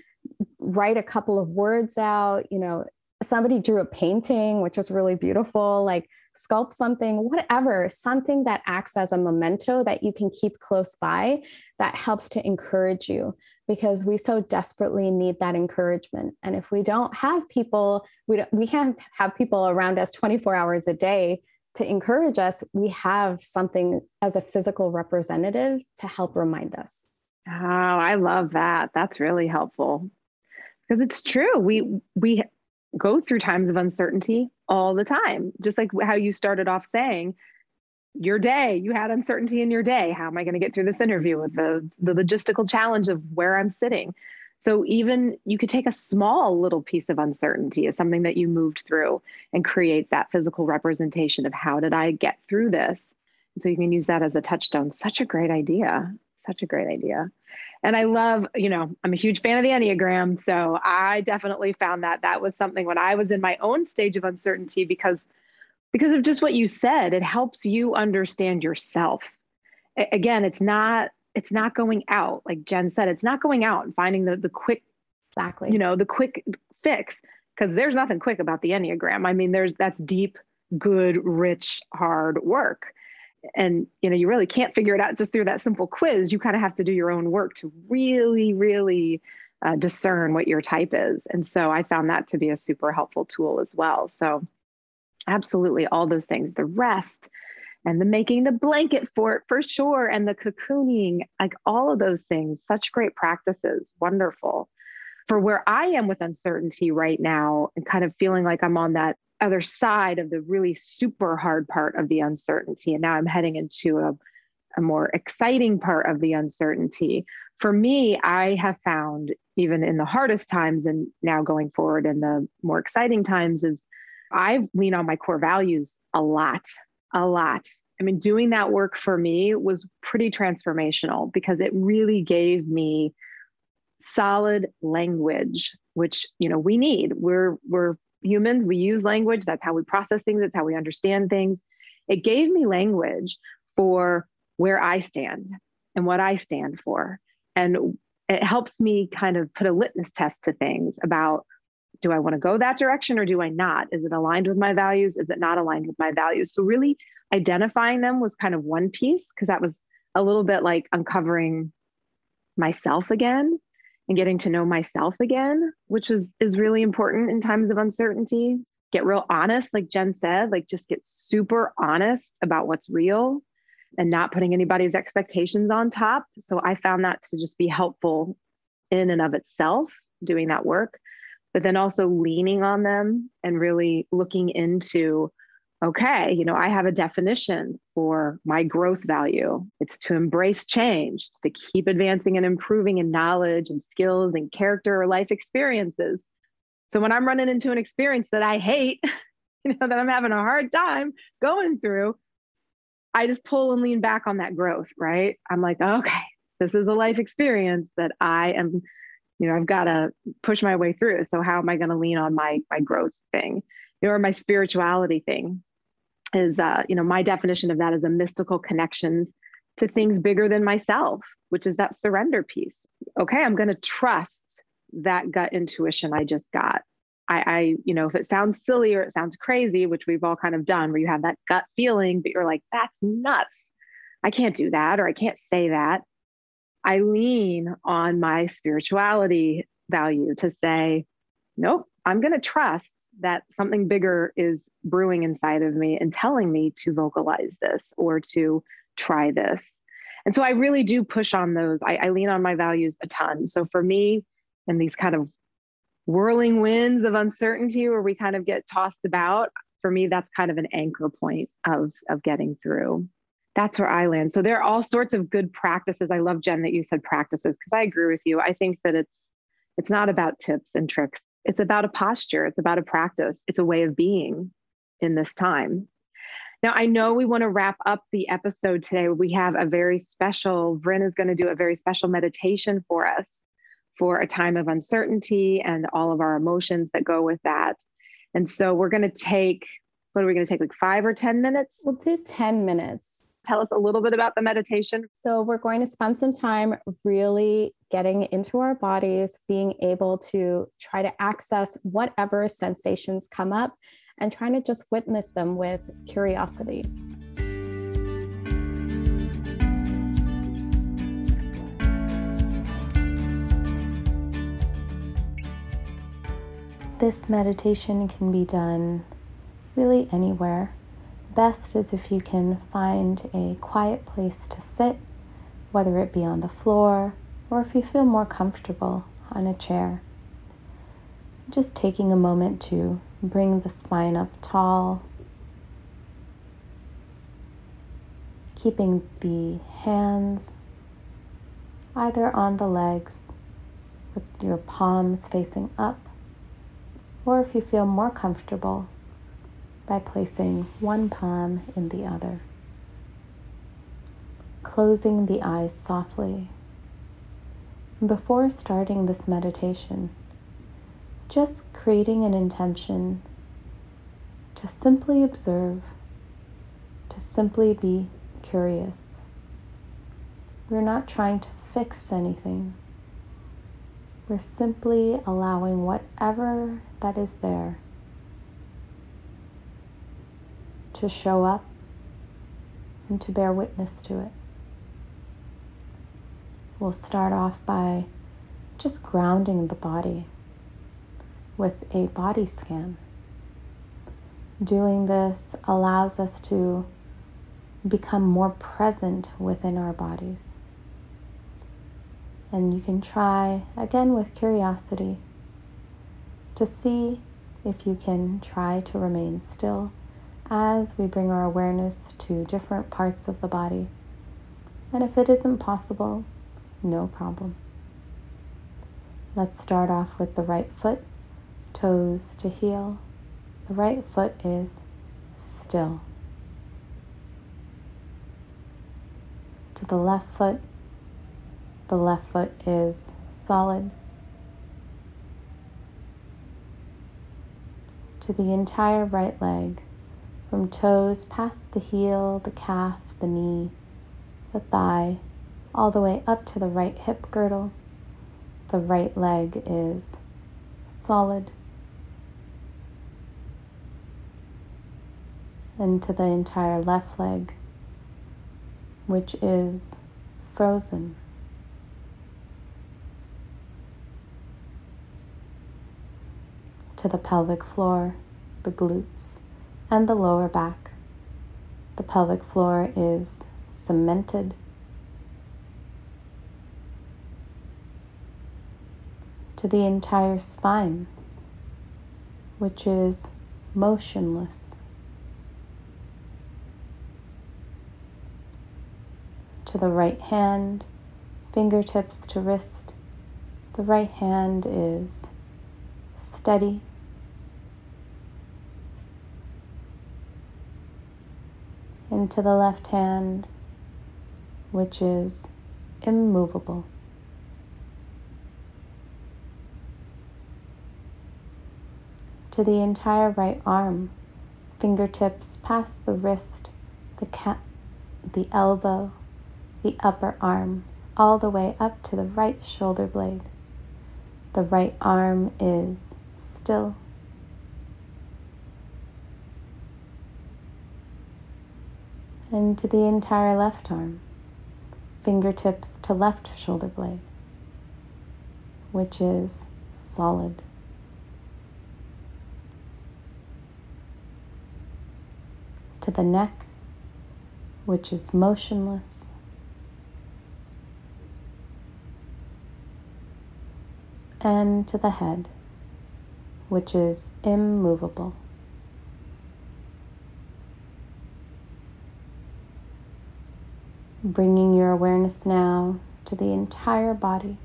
write a couple of words out you know somebody drew a painting, which was really beautiful, like sculpt something, whatever, something that acts as a memento that you can keep close by that helps to encourage you because we so desperately need that encouragement. And if we don't have people, we, don't, we can't have people around us 24 hours a day to encourage us. We have something as a physical representative to help remind us. Oh, I love that. That's really helpful because it's true. We we go through times of uncertainty all the time. Just like how you started off saying, your day, you had uncertainty in your day. How am I going to get through this interview with the, the logistical challenge of where I'm sitting? So even you could take a small little piece of uncertainty as something that you moved through and create that physical representation of how did I get through this? And so you can use that as a touchstone. Such a great idea. Such a great idea. And I love, you know, I'm a huge fan of the Enneagram. So I definitely found that that was something when I was in my own stage of uncertainty because because of just what you said, it helps you understand yourself. Again, it's not it's not going out like Jen said, it's not going out and finding the the quick exactly, you know, the quick fix because there's nothing quick about the Enneagram. I mean, there's that's deep, good, rich, hard work and you know you really can't figure it out just through that simple quiz. You kind of have to do your own work to really really uh, discern what your type is. And so i found that to be a super helpful tool as well. So absolutely all those things the rest and the making the blanket for it for sure and the cocooning like all of those things such great practices wonderful. For where i am with uncertainty right now and kind of feeling like i'm on that other side of the really super hard part of the uncertainty. And now I'm heading into a, a more exciting part of the uncertainty. For me, I have found, even in the hardest times and now going forward in the more exciting times, is I lean on my core values a lot, a lot. I mean, doing that work for me was pretty transformational because it really gave me solid language which you know we need we're we're humans, we use language. That's how we process things, that's how we understand things. It gave me language for where I stand and what I stand for. And it helps me kind of put a litmus test to things about do I want to go that direction or do I not? Is it aligned with my values? Is it not aligned with my values? So, really identifying them was kind of one piece because that was a little bit like uncovering myself again and getting to know myself again, which is is really important in times of uncertainty. Get real honest, like Jen said, like just get super honest about what's real and not putting anybody's expectations on top. So I found that to just be helpful in and of itself, doing that work. but then also leaning on them and really looking into okay, you know, I have a definition for my growth value. It's to embrace change, to keep advancing and improving in knowledge and skills and character or life experiences. So when I'm running into an experience that I hate, [LAUGHS] you know, that I'm having a hard time going through, I just pull and lean back on that growth, right? I'm like, okay, this is a life experience that I am, you know, I've got to push my way through. So how am I going to lean on my my growth thing? or my spirituality thing is uh, you know my definition of that is a mystical connections to things bigger than myself which is that surrender piece okay i'm going to trust that gut intuition i just got I, I, you know, if it sounds silly or it sounds crazy, which we've all kind of done, where you have that gut feeling, but you're like, that's nuts. I can't do that, or I can't say that. I lean on my spirituality value to say, nope, I'm going to trust that something bigger is brewing inside of me and telling me to vocalize this or to try this. And so I really do push on those. I, I lean on my values a ton. So for me, in these kind of whirling winds of uncertainty where we kind of get tossed about, for me, that's kind of an anchor point of, of getting through. That's where I land. So there are all sorts of good practices. I love Jen that you said practices because I agree with you. I think that it's it's not about tips and tricks. It's about a posture. It's about a practice. It's a way of being in this time. Now, I know we want to wrap up the episode today. We have a very special, Vrin is going to do a very special meditation for us for a time of uncertainty and all of our emotions that go with that. And so we're going to take, what are we going to take, like five or 10 minutes? We'll do 10 minutes. Tell us a little bit about the meditation. So, we're going to spend some time really getting into our bodies, being able to try to access whatever sensations come up and trying to just witness them with curiosity. This meditation can be done really anywhere. Best is if you can find a quiet place to sit, whether it be on the floor or if you feel more comfortable on a chair. Just taking a moment to bring the spine up tall, keeping the hands either on the legs with your palms facing up or if you feel more comfortable by placing one palm in the other. Closing the eyes softly. Before starting this meditation, just creating an intention to simply observe, to simply be curious. We're not trying to fix anything. We're simply allowing whatever that is there to show up and to bear witness to it. We'll start off by just grounding the body with a body scan. Doing this allows us to become more present within our bodies. And you can try again with curiosity to see if you can try to remain still as we bring our awareness to different parts of the body. And if it isn't possible, no problem. Let's start off with the right foot, toes to heel. The right foot is still. To the left foot, the left foot is solid. To the entire right leg, from toes past the heel, the calf, the knee, the thigh, all the way up to the right hip girdle. The right leg is solid. And to the entire left leg, which is frozen. to the pelvic floor, the glutes, and the lower back. The pelvic floor is cemented. To the entire spine, which is motionless. To the right hand, fingertips to wrist, the right hand is steady. Into the left hand, which is immovable. To the entire right arm, fingertips past the wrist, the cat, the elbow, the upper arm, all the way up to the right shoulder blade. The right arm is still. And to the entire left arm, fingertips to left shoulder blade, which is solid. To the neck, which is motionless. and to the head, which is immovable. Bringing your awareness now to the entire body.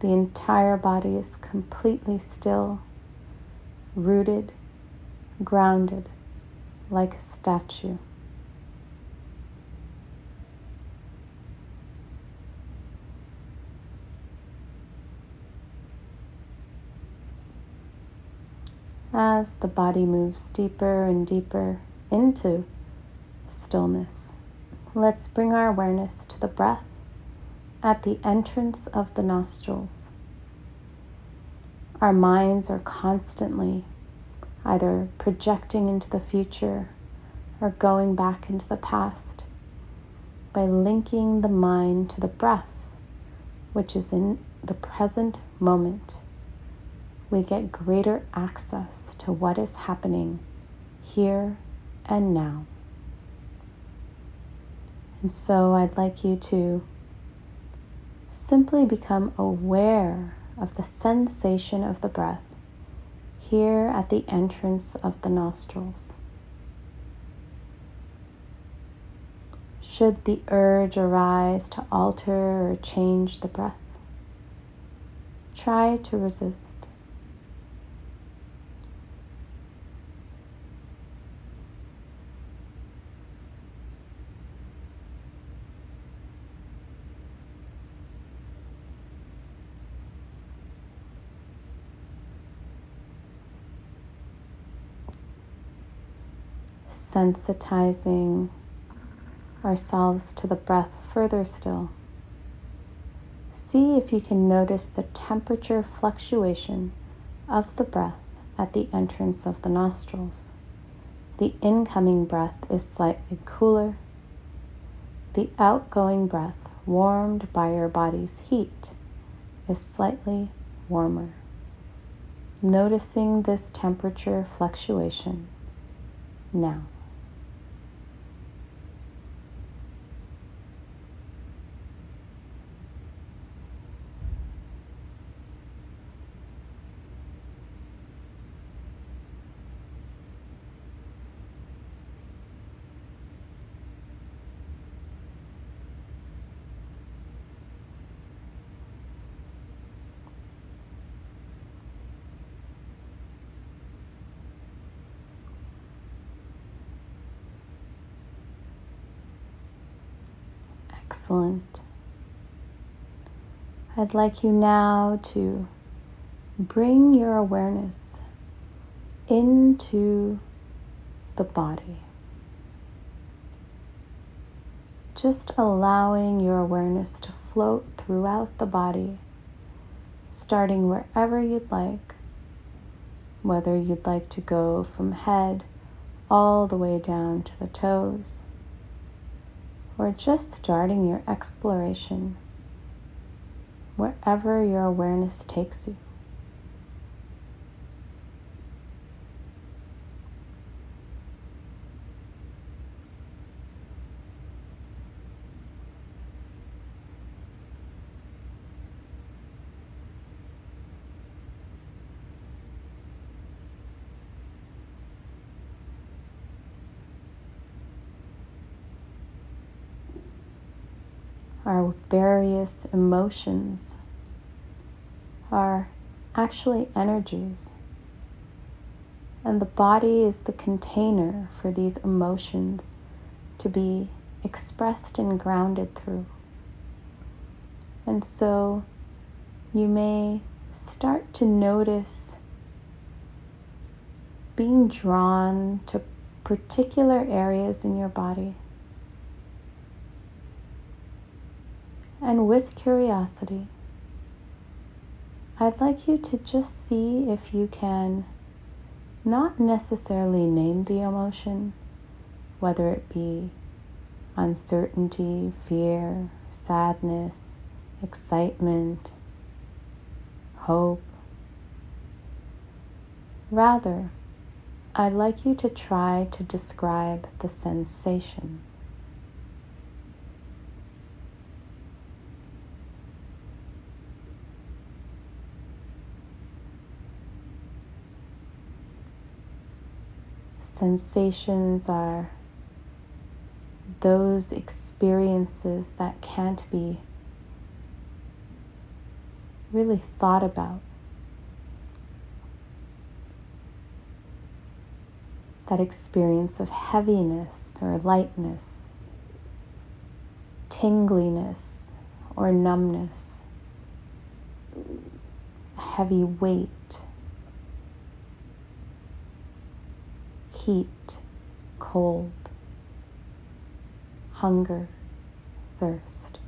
The entire body is completely still, rooted, grounded, like a statue. as the body moves deeper and deeper into stillness. Let's bring our awareness to the breath at the entrance of the nostrils. Our minds are constantly either projecting into the future or going back into the past by linking the mind to the breath, which is in the present moment we get greater access to what is happening here and now. And so I'd like you to simply become aware of the sensation of the breath here at the entrance of the nostrils. Should the urge arise to alter or change the breath, try to resist. Sensitizing ourselves to the breath further still. See if you can notice the temperature fluctuation of the breath at the entrance of the nostrils. The incoming breath is slightly cooler. The outgoing breath, warmed by your body's heat, is slightly warmer. Noticing this temperature fluctuation now. Excellent. I'd like you now to bring your awareness into the body. Just allowing your awareness to float throughout the body, starting wherever you'd like, whether you'd like to go from head all the way down to the toes or just starting your exploration wherever your awareness takes you. Our various emotions are actually energies. And the body is the container for these emotions to be expressed and grounded through. And so you may start to notice being drawn to particular areas in your body. And with curiosity, I'd like you to just see if you can not necessarily name the emotion, whether it be uncertainty, fear, sadness, excitement, hope. Rather, I'd like you to try to describe the sensation. Sensations are those experiences that can't be really thought about. That experience of heaviness or lightness, tingliness or numbness, heavy weight, heat, cold, hunger, thirst.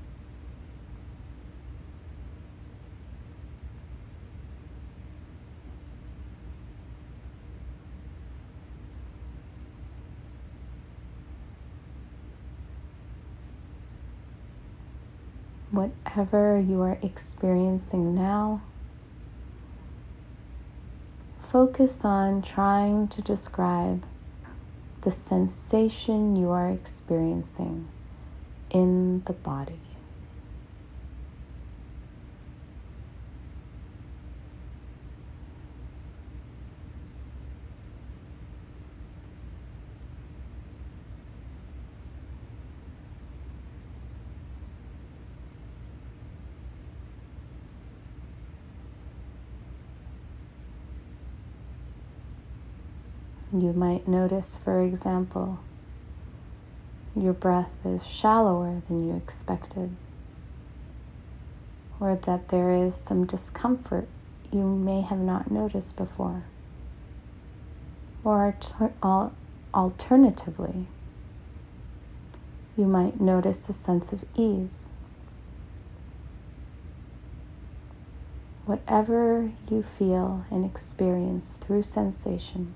whatever you are experiencing now, focus on trying to describe the sensation you are experiencing in the body. You might notice, for example, your breath is shallower than you expected, or that there is some discomfort you may have not noticed before. Or al- alternatively, you might notice a sense of ease. Whatever you feel and experience through sensation.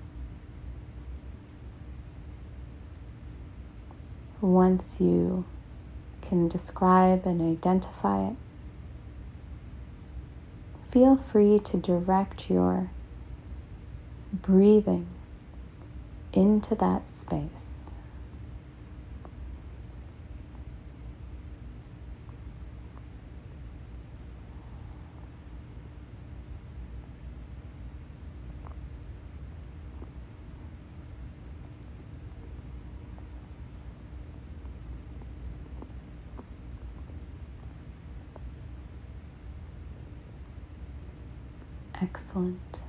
Once you can describe and identify it, feel free to direct your breathing into that space. Excellent.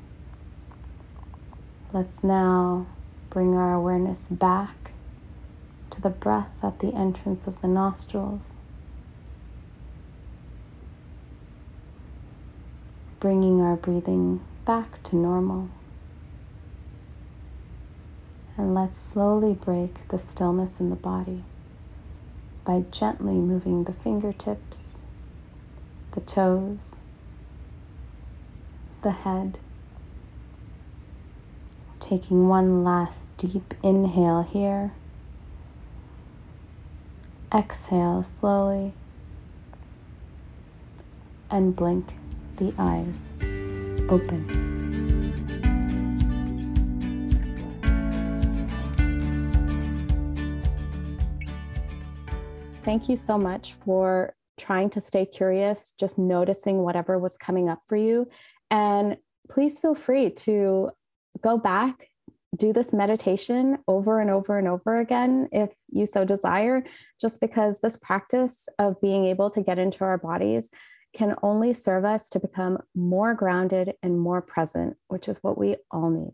Let's now bring our awareness back to the breath at the entrance of the nostrils. Bringing our breathing back to normal. And let's slowly break the stillness in the body by gently moving the fingertips, the toes, the head. Taking one last deep inhale here. Exhale slowly and blink the eyes open. Thank you so much for trying to stay curious, just noticing whatever was coming up for you, and please feel free to go back do this meditation over and over and over again if you so desire, just because this practice of being able to get into our bodies can only serve us to become more grounded and more present, which is what we all need.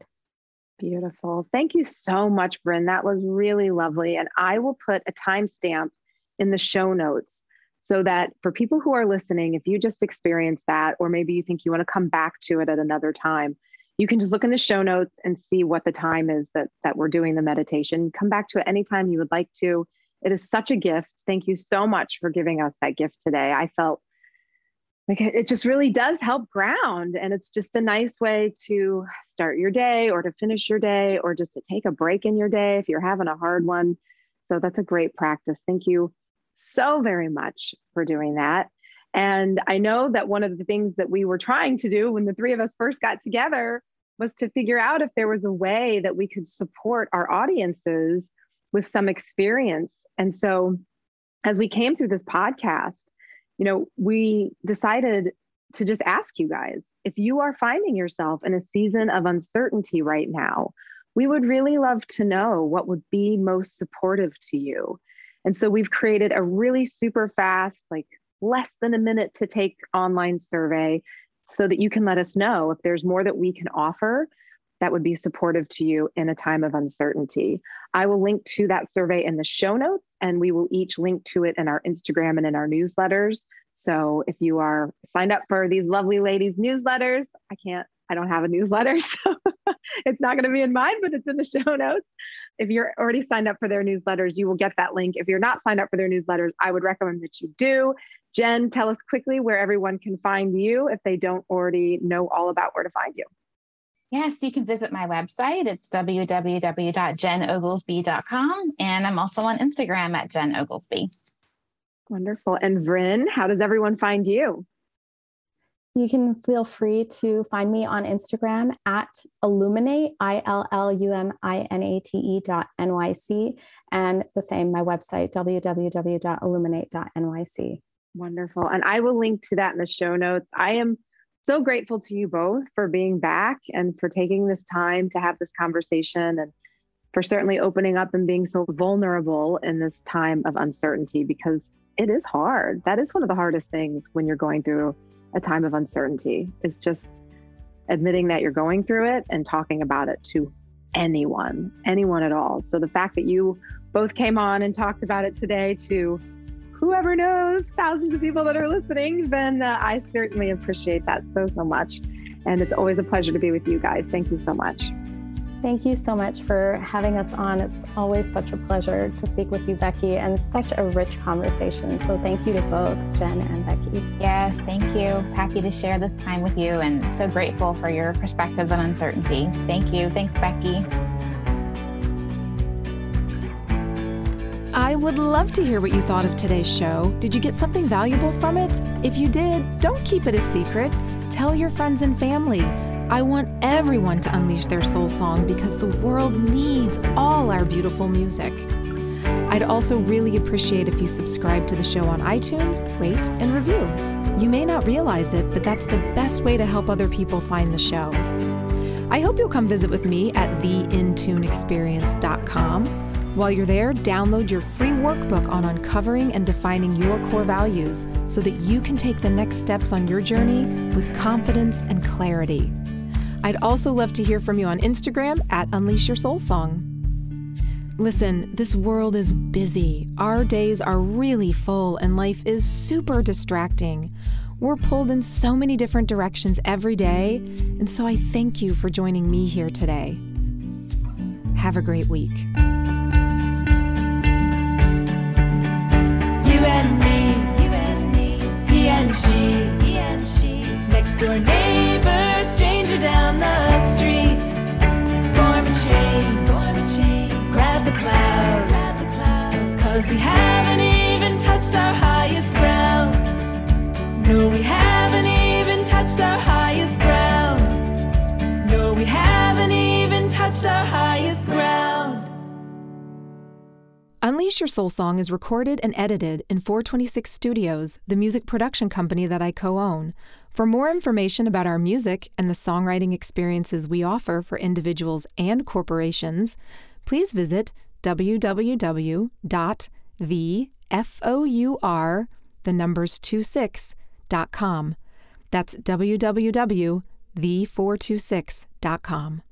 Beautiful. Thank you so much, Bryn. That was really lovely. And I will put a timestamp in the show notes so that for people who are listening, if you just experienced that, or maybe you think you want to come back to it at another time, you can just look in the show notes and see what the time is that that we're doing the meditation. Come back to it anytime you would like to. It is such a gift. Thank you so much for giving us that gift today. I felt like it just really does help ground and it's just a nice way to start your day or to finish your day or just to take a break in your day if you're having a hard one so that's a great practice thank you so very much for doing that and i know that one of the things that we were trying to do when the three of us first got together was to figure out if there was a way that we could support our audiences with some experience and so as we came through this podcast you know, we decided to just ask you guys if you are finding yourself in a season of uncertainty right now, we would really love to know what would be most supportive to you. And so we've created a really super fast, like less than a minute to take online survey so that you can let us know if there's more that we can offer that would be supportive to you in a time of uncertainty. I will link to that survey in the show notes, and we will each link to it in our Instagram and in our newsletters. So if you are signed up for these lovely ladies' newsletters, I can't, I don't have a newsletter, [LAUGHS] so it's not going to be in mine, but it's in the show notes. If you're already signed up for their newsletters, you will get that link. If you're not signed up for their newsletters, I would recommend that you do. Jen, tell us quickly where everyone can find you if they don't already know all about where to find you. Yes, you can visit my website. It's www.jenoglesby.com. And I'm also on Instagram at Jen Oglesby. Wonderful. And Vryn, how does everyone find you? You can feel free to find me on Instagram at illuminate, I L L U M I N A T E dot NYC. And the same, my website, www.illuminate.nyc. Wonderful. And I will link to that in the show notes. I am so grateful to you both for being back and for taking this time to have this conversation and for certainly opening up and being so vulnerable in this time of uncertainty because it is hard. That is one of the hardest things when you're going through a time of uncertainty. Is just admitting that you're going through it and talking about it to anyone, anyone at all. So the fact that you both came on and talked about it today to whoever knows, thousands of people that are listening, then uh, I certainly appreciate that so, so much. And it's always a pleasure to be with you guys. Thank you so much. Thank you so much for having us on. It's always such a pleasure to speak with you, Becky, and such a rich conversation. So thank you to both Jen and Becky. Yes, thank you. Happy to share this time with you and so grateful for your perspectives on uncertainty. Thank you. Thanks, Becky. I would love to hear what you thought of today's show. Did you get something valuable from it? If you did, don't keep it a secret. Tell your friends and family. I want everyone to unleash their soul song because the world needs all our beautiful music. I'd also really appreciate if you subscribe to the show on iTunes, rate, and review. You may not realize it, but that's the best way to help other people find the show. I hope you'll come visit with me at theintuneexperience.com while you're there, download your free workbook on uncovering and defining your core values so that you can take the next steps on your journey with confidence and clarity. I'd also love to hear from you on Instagram at Unleash Your Soul Song. Listen, this world is busy. Our days are really full, and life is super distracting. We're pulled in so many different directions every day, and so I thank you for joining me here today. Have a great week. me, you and me, he and she, he and she, next door neighbor, stranger down the street. Form a chain, form a chain, grab the clouds, grab the clouds, cause we haven't even touched our highest ground. No, we haven't even touched our highest ground. No, we haven't even touched our highest ground. Unleash Your Soul Song is recorded and edited in 426 Studios, the music production company that I co own. For more information about our music and the songwriting experiences we offer for individuals and corporations, please visit www.thefour, the numbers 26.com. That's www.the426.com.